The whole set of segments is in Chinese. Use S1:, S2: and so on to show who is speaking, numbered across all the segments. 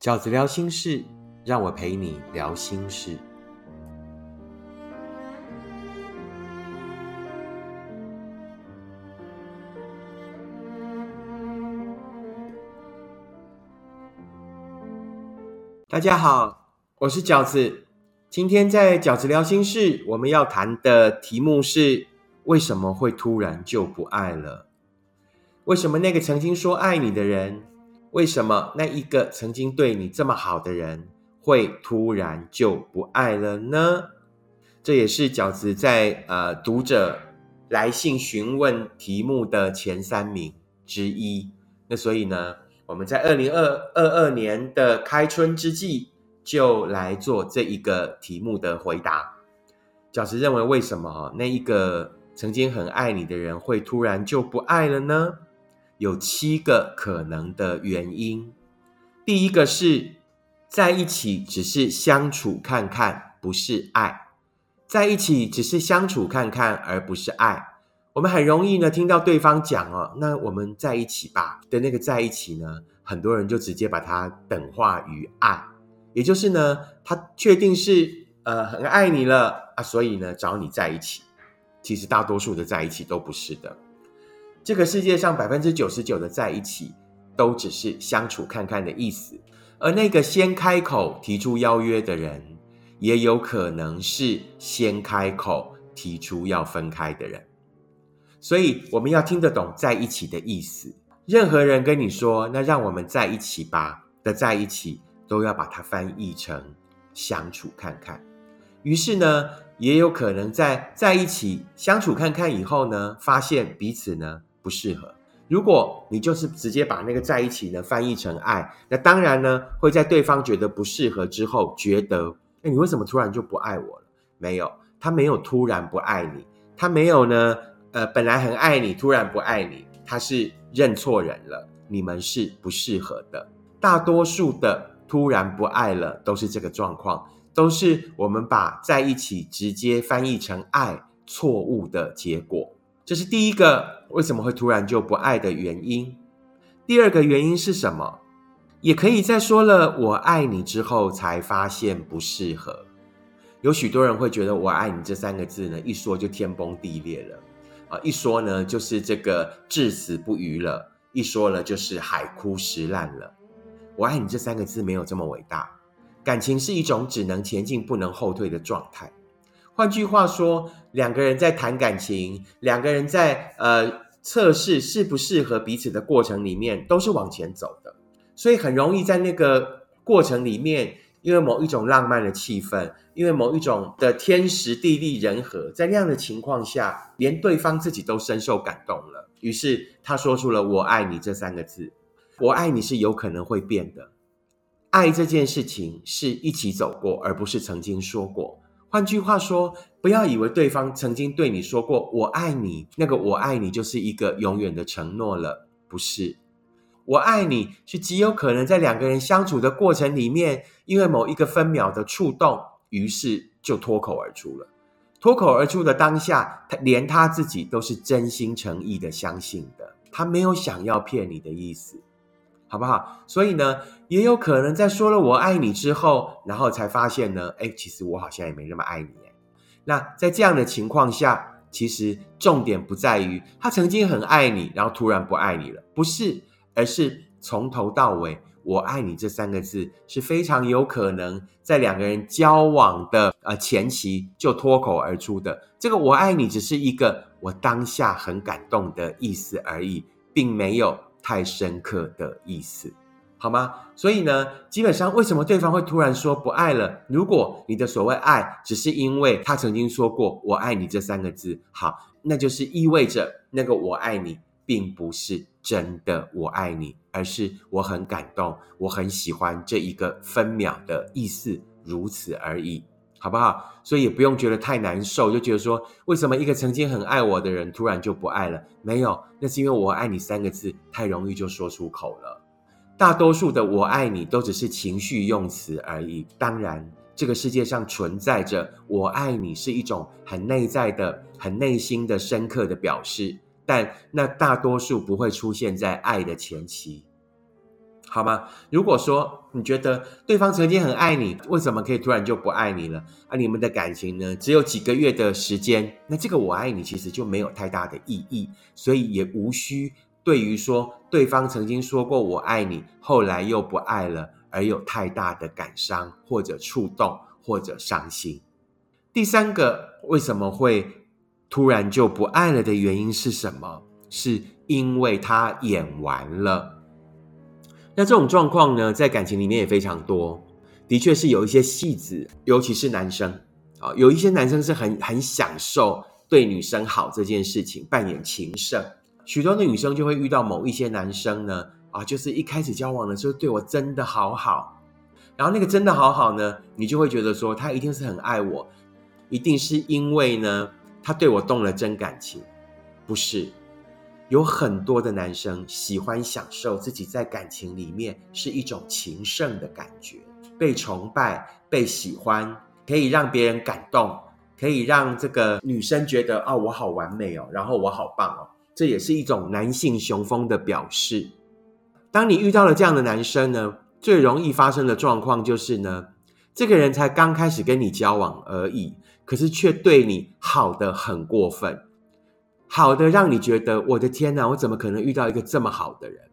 S1: 饺子聊心事，让我陪你聊心事。大家好，我是饺子。今天在饺子聊心事，我们要谈的题目是：为什么会突然就不爱了？为什么那个曾经说爱你的人，为什么那一个曾经对你这么好的人，会突然就不爱了呢？这也是饺子在呃读者来信询问题目的前三名之一。那所以呢？我们在二零二二二年的开春之际，就来做这一个题目的回答。饺子认为，为什么那一个曾经很爱你的人会突然就不爱了呢？有七个可能的原因。第一个是在一起只是相处看看，不是爱；在一起只是相处看看，而不是爱。我们很容易呢听到对方讲哦，那我们在一起吧的那个在一起呢，很多人就直接把它等化于爱，也就是呢，他确定是呃很爱你了啊，所以呢找你在一起。其实大多数的在一起都不是的，这个世界上百分之九十九的在一起都只是相处看看的意思，而那个先开口提出邀约的人，也有可能是先开口提出要分开的人。所以我们要听得懂在一起的意思。任何人跟你说“那让我们在一起吧”的在一起，都要把它翻译成相处看看。于是呢，也有可能在在一起相处看看以后呢，发现彼此呢不适合。如果你就是直接把那个在一起呢翻译成爱，那当然呢会在对方觉得不适合之后，觉得哎，你为什么突然就不爱我了？没有，他没有突然不爱你，他没有呢。呃，本来很爱你，突然不爱你，他是认错人了。你们是不适合的。大多数的突然不爱了，都是这个状况，都是我们把在一起直接翻译成爱错误的结果。这是第一个为什么会突然就不爱的原因。第二个原因是什么？也可以在说了我爱你之后才发现不适合。有许多人会觉得我爱你这三个字呢，一说就天崩地裂了。啊，一说呢，就是这个至死不渝了；一说了，就是海枯石烂了。我爱你这三个字没有这么伟大。感情是一种只能前进不能后退的状态。换句话说，两个人在谈感情，两个人在呃测试适不适合彼此的过程里面，都是往前走的。所以很容易在那个过程里面。因为某一种浪漫的气氛，因为某一种的天时地利人和，在那样的情况下，连对方自己都深受感动了。于是他说出了“我爱你”这三个字。我爱你是有可能会变的，爱这件事情是一起走过，而不是曾经说过。换句话说，不要以为对方曾经对你说过“我爱你”，那个“我爱你”就是一个永远的承诺了，不是。我爱你是极有可能在两个人相处的过程里面，因为某一个分秒的触动，于是就脱口而出了。脱口而出的当下，他连他自己都是真心诚意的相信的，他没有想要骗你的意思，好不好？所以呢，也有可能在说了“我爱你”之后，然后才发现呢，哎，其实我好像也没那么爱你。那在这样的情况下，其实重点不在于他曾经很爱你，然后突然不爱你了，不是。而是从头到尾，“我爱你”这三个字是非常有可能在两个人交往的呃前期就脱口而出的。这个“我爱你”只是一个我当下很感动的意思而已，并没有太深刻的意思，好吗？所以呢，基本上为什么对方会突然说不爱了？如果你的所谓爱只是因为他曾经说过“我爱你”这三个字，好，那就是意味着那个“我爱你”。并不是真的我爱你，而是我很感动，我很喜欢这一个分秒的意思，如此而已，好不好？所以也不用觉得太难受，就觉得说为什么一个曾经很爱我的人突然就不爱了？没有，那是因为我爱你三个字太容易就说出口了。大多数的我爱你都只是情绪用词而已。当然，这个世界上存在着我爱你是一种很内在的、很内心的深刻的表示。但那大多数不会出现在爱的前期，好吗？如果说你觉得对方曾经很爱你，为什么可以突然就不爱你了？啊，你们的感情呢，只有几个月的时间，那这个我爱你其实就没有太大的意义，所以也无需对于说对方曾经说过我爱你，后来又不爱了，而有太大的感伤或者触动或者伤心。第三个，为什么会突然就不爱了的原因是什么？是因为他演完了。那这种状况呢，在感情里面也非常多，的确是有一些戏子，尤其是男生啊，有一些男生是很很享受对女生好这件事情，扮演情圣。许多的女生就会遇到某一些男生呢，啊，就是一开始交往的时候对我真的好好，然后那个真的好好呢，你就会觉得说他一定是很爱我，一定是因为呢他对我动了真感情，不是。有很多的男生喜欢享受自己在感情里面是一种情圣的感觉，被崇拜、被喜欢，可以让别人感动，可以让这个女生觉得哦，我好完美哦，然后我好棒哦，这也是一种男性雄风的表示。当你遇到了这样的男生呢，最容易发生的状况就是呢，这个人才刚开始跟你交往而已，可是却对你好的很过分。好的，让你觉得我的天哪，我怎么可能遇到一个这么好的人？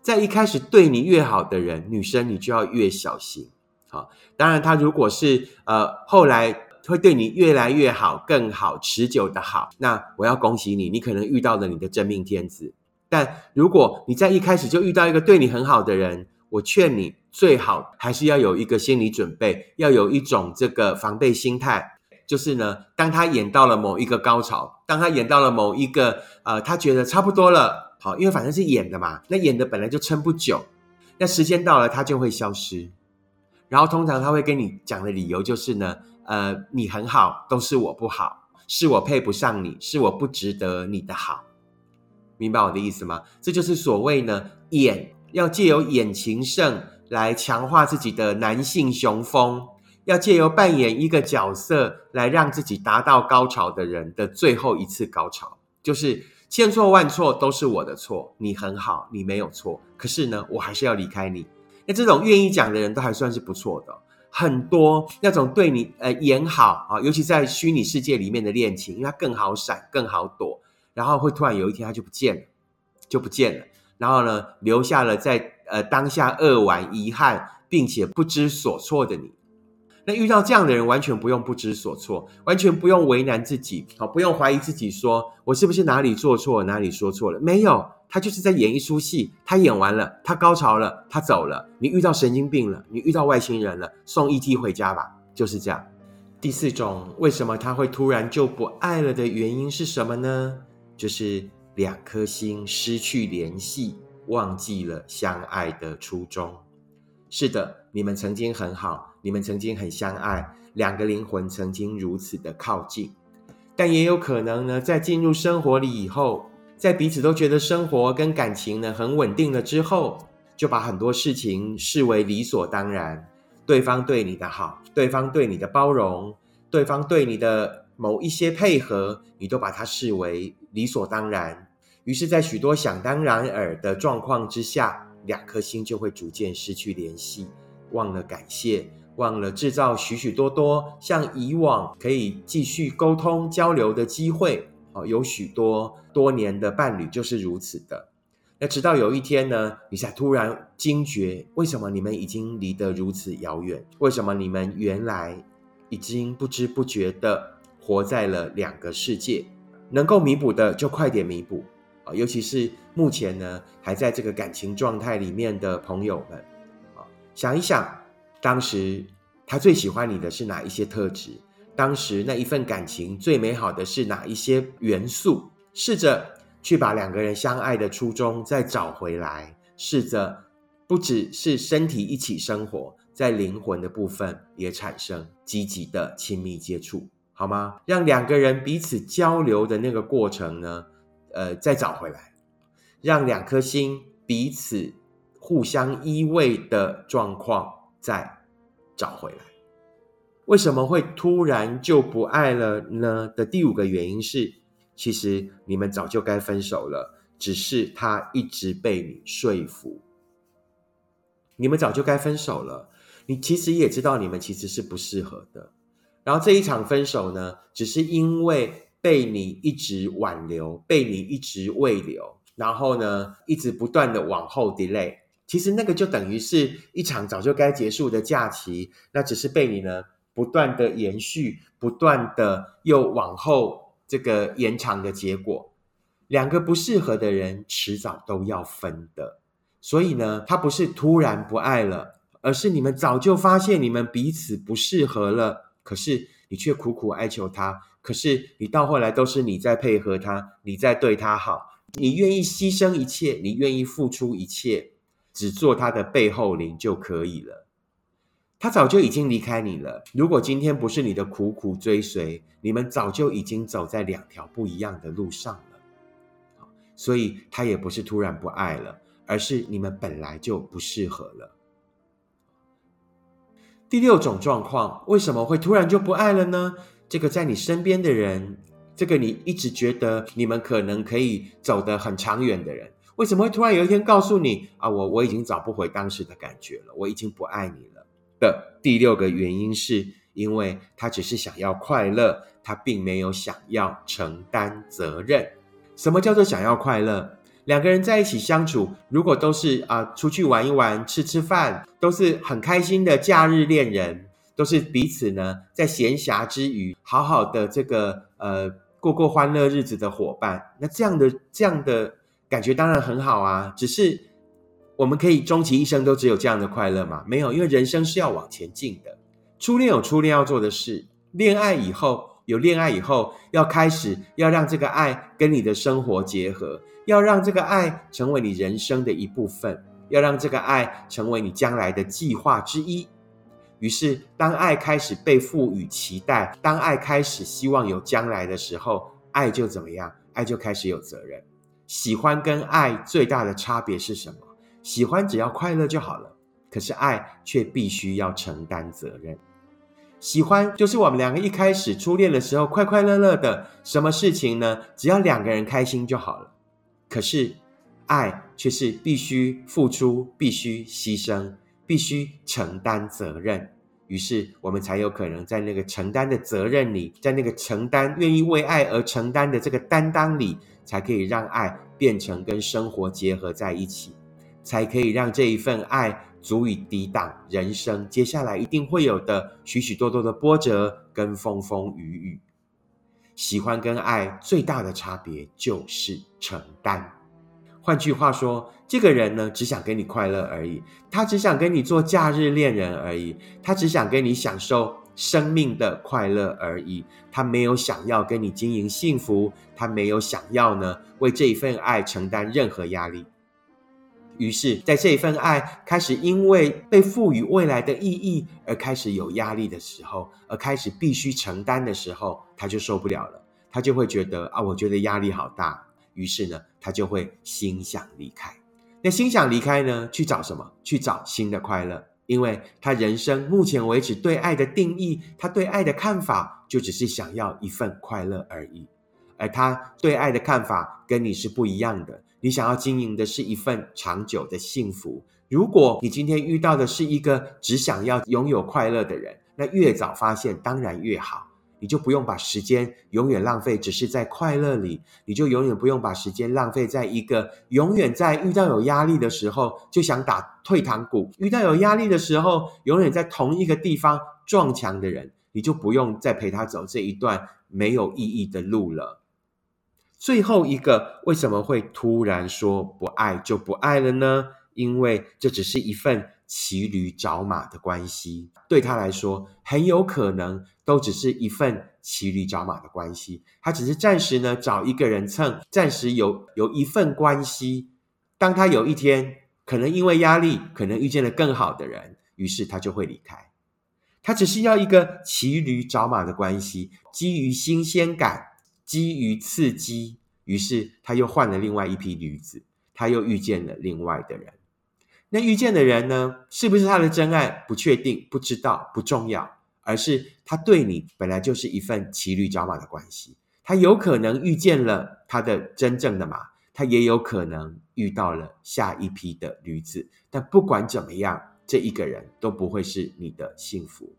S1: 在一开始对你越好的人，女生你就要越小心。好，当然他如果是呃后来会对你越来越好、更好、持久的好，那我要恭喜你，你可能遇到了你的真命天子。但如果你在一开始就遇到一个对你很好的人，我劝你最好还是要有一个心理准备，要有一种这个防备心态。就是呢，当他演到了某一个高潮，当他演到了某一个呃，他觉得差不多了，好，因为反正是演的嘛，那演的本来就撑不久，那时间到了他就会消失，然后通常他会跟你讲的理由就是呢，呃，你很好，都是我不好，是我配不上你，是我不值得你的好，明白我的意思吗？这就是所谓呢，演要借由演情圣来强化自己的男性雄风。要借由扮演一个角色来让自己达到高潮的人的最后一次高潮，就是千错万错都是我的错，你很好，你没有错，可是呢，我还是要离开你。那这种愿意讲的人都还算是不错的，很多那种对你呃演好啊，尤其在虚拟世界里面的恋情，因为它更好闪，更好躲，然后会突然有一天他就不见了，就不见了，然后呢，留下了在呃当下扼腕遗憾，并且不知所措的你。那遇到这样的人，完全不用不知所措，完全不用为难自己，好，不用怀疑自己，说我是不是哪里做错，哪里说错了？没有，他就是在演一出戏，他演完了，他高潮了，他走了。你遇到神经病了，你遇到外星人了，送 ET 回家吧，就是这样。第四种，为什么他会突然就不爱了的原因是什么呢？就是两颗心失去联系，忘记了相爱的初衷。是的，你们曾经很好。你们曾经很相爱，两个灵魂曾经如此的靠近，但也有可能呢，在进入生活里以后，在彼此都觉得生活跟感情呢很稳定了之后，就把很多事情视为理所当然。对方对你的好，对方对你的包容，对方对你的某一些配合，你都把它视为理所当然。于是，在许多想当然尔的状况之下，两颗心就会逐渐失去联系，忘了感谢。忘了制造许许多多像以往可以继续沟通交流的机会，哦，有许多多年的伴侣就是如此的。那直到有一天呢，你才突然惊觉，为什么你们已经离得如此遥远？为什么你们原来已经不知不觉的活在了两个世界？能够弥补的就快点弥补啊！尤其是目前呢还在这个感情状态里面的朋友们，想一想。当时他最喜欢你的是哪一些特质？当时那一份感情最美好的是哪一些元素？试着去把两个人相爱的初衷再找回来。试着不只是身体一起生活，在灵魂的部分也产生积极的亲密接触，好吗？让两个人彼此交流的那个过程呢，呃，再找回来，让两颗心彼此互相依偎的状况。再找回来，为什么会突然就不爱了呢？的第五个原因是，其实你们早就该分手了，只是他一直被你说服。你们早就该分手了。你其实也知道你们其实是不适合的。然后这一场分手呢，只是因为被你一直挽留，被你一直未留，然后呢，一直不断的往后 delay。其实那个就等于是一场早就该结束的假期，那只是被你呢不断的延续，不断的又往后这个延长的结果。两个不适合的人，迟早都要分的。所以呢，他不是突然不爱了，而是你们早就发现你们彼此不适合了。可是你却苦苦哀求他，可是你到后来都是你在配合他，你在对他好，你愿意牺牲一切，你愿意付出一切，只做他的背后灵就可以了。他早就已经离开你了。如果今天不是你的苦苦追随，你们早就已经走在两条不一样的路上了。所以他也不是突然不爱了，而是你们本来就不适合了。第六种状况，为什么会突然就不爱了呢？这个在你身边的人，这个你一直觉得你们可能可以走得很长远的人，为什么会突然有一天告诉你啊，我我已经找不回当时的感觉了，我已经不爱你了？的第六个原因是因为他只是想要快乐，他并没有想要承担责任。什么叫做想要快乐？两个人在一起相处，如果都是啊出去玩一玩、吃吃饭，都是很开心的假日恋人，都是彼此呢在闲暇之余好好的这个呃过过欢乐日子的伙伴。那这样的这样的感觉当然很好啊。只是我们可以终其一生都只有这样的快乐吗？没有，因为人生是要往前进的。初恋有初恋要做的事，恋爱以后。有恋爱以后，要开始要让这个爱跟你的生活结合，要让这个爱成为你人生的一部分，要让这个爱成为你将来的计划之一。于是，当爱开始被赋予期待，当爱开始希望有将来的时候，爱就怎么样？爱就开始有责任。喜欢跟爱最大的差别是什么？喜欢只要快乐就好了，可是爱却必须要承担责任。喜欢就是我们两个一开始初恋的时候快快乐乐的，什么事情呢？只要两个人开心就好了。可是爱却是必须付出、必须牺牲、必须承担责任。于是我们才有可能在那个承担的责任里，在那个承担愿意为爱而承担的这个担当里，才可以让爱变成跟生活结合在一起，才可以让这一份爱。足以抵挡人生接下来一定会有的许许多多的波折跟风风雨雨。喜欢跟爱最大的差别就是承担。换句话说，这个人呢，只想跟你快乐而已，他只想跟你做假日恋人而已，他只想跟你享受生命的快乐而已，他没有想要跟你经营幸福，他没有想要呢为这一份爱承担任何压力。于是，在这一份爱开始因为被赋予未来的意义而开始有压力的时候，而开始必须承担的时候，他就受不了了，他就会觉得啊，我觉得压力好大。于是呢，他就会心想离开。那心想离开呢，去找什么？去找新的快乐，因为他人生目前为止对爱的定义，他对爱的看法，就只是想要一份快乐而已。而他对爱的看法跟你是不一样的。你想要经营的是一份长久的幸福。如果你今天遇到的是一个只想要拥有快乐的人，那越早发现当然越好。你就不用把时间永远浪费，只是在快乐里，你就永远不用把时间浪费在一个永远在遇到有压力的时候就想打退堂鼓，遇到有压力的时候永远在同一个地方撞墙的人，你就不用再陪他走这一段没有意义的路了。最后一个为什么会突然说不爱就不爱了呢？因为这只是一份骑驴找马的关系，对他来说很有可能都只是一份骑驴找马的关系。他只是暂时呢找一个人蹭，暂时有有一份关系。当他有一天可能因为压力，可能遇见了更好的人，于是他就会离开。他只是要一个骑驴找马的关系，基于新鲜感。基于刺激，于是他又换了另外一批驴子，他又遇见了另外的人。那遇见的人呢？是不是他的真爱？不确定，不知道，不重要。而是他对你本来就是一份骑驴找马的关系。他有可能遇见了他的真正的马，他也有可能遇到了下一批的驴子。但不管怎么样，这一个人都不会是你的幸福。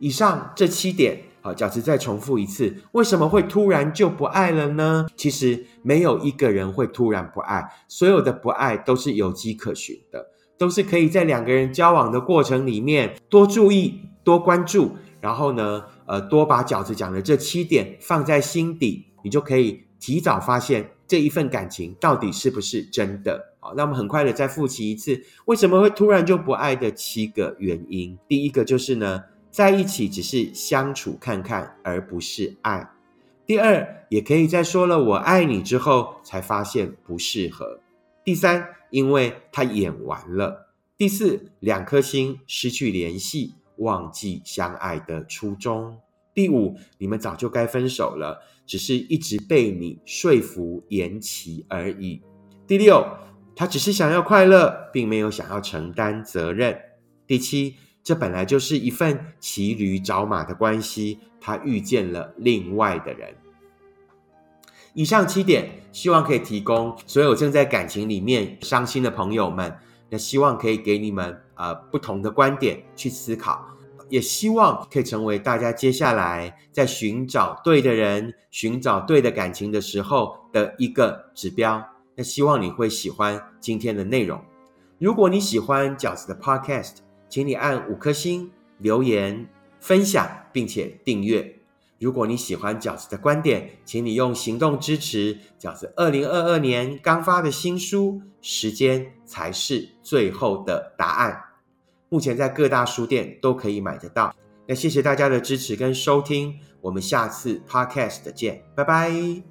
S1: 以上这七点，好，饺子再重复一次：为什么会突然就不爱了呢？其实没有一个人会突然不爱，所有的不爱都是有迹可循的，都是可以在两个人交往的过程里面多注意、多关注，然后呢，呃，多把饺子讲的这七点放在心底，你就可以提早发现这一份感情到底是不是真的。好，那我们很快的再复习一次，为什么会突然就不爱的七个原因。第一个就是呢。在一起只是相处看看，而不是爱。第二，也可以在说了“我爱你”之后，才发现不适合。第三，因为他演完了。第四，两颗心失去联系，忘记相爱的初衷。第五，你们早就该分手了，只是一直被你说服延期而已。第六，他只是想要快乐，并没有想要承担责任。第七。这本来就是一份骑驴找马的关系，他遇见了另外的人。以上七点，希望可以提供所有正在感情里面伤心的朋友们，那希望可以给你们呃不同的观点去思考，也希望可以成为大家接下来在寻找对的人、寻找对的感情的时候的一个指标。那希望你会喜欢今天的内容。如果你喜欢饺子的 Podcast，请你按五颗星、留言、分享，并且订阅。如果你喜欢饺子的观点，请你用行动支持饺子。二零二二年刚发的新书，时间才是最后的答案。目前在各大书店都可以买得到。那谢谢大家的支持跟收听，我们下次 Podcast 见，拜拜。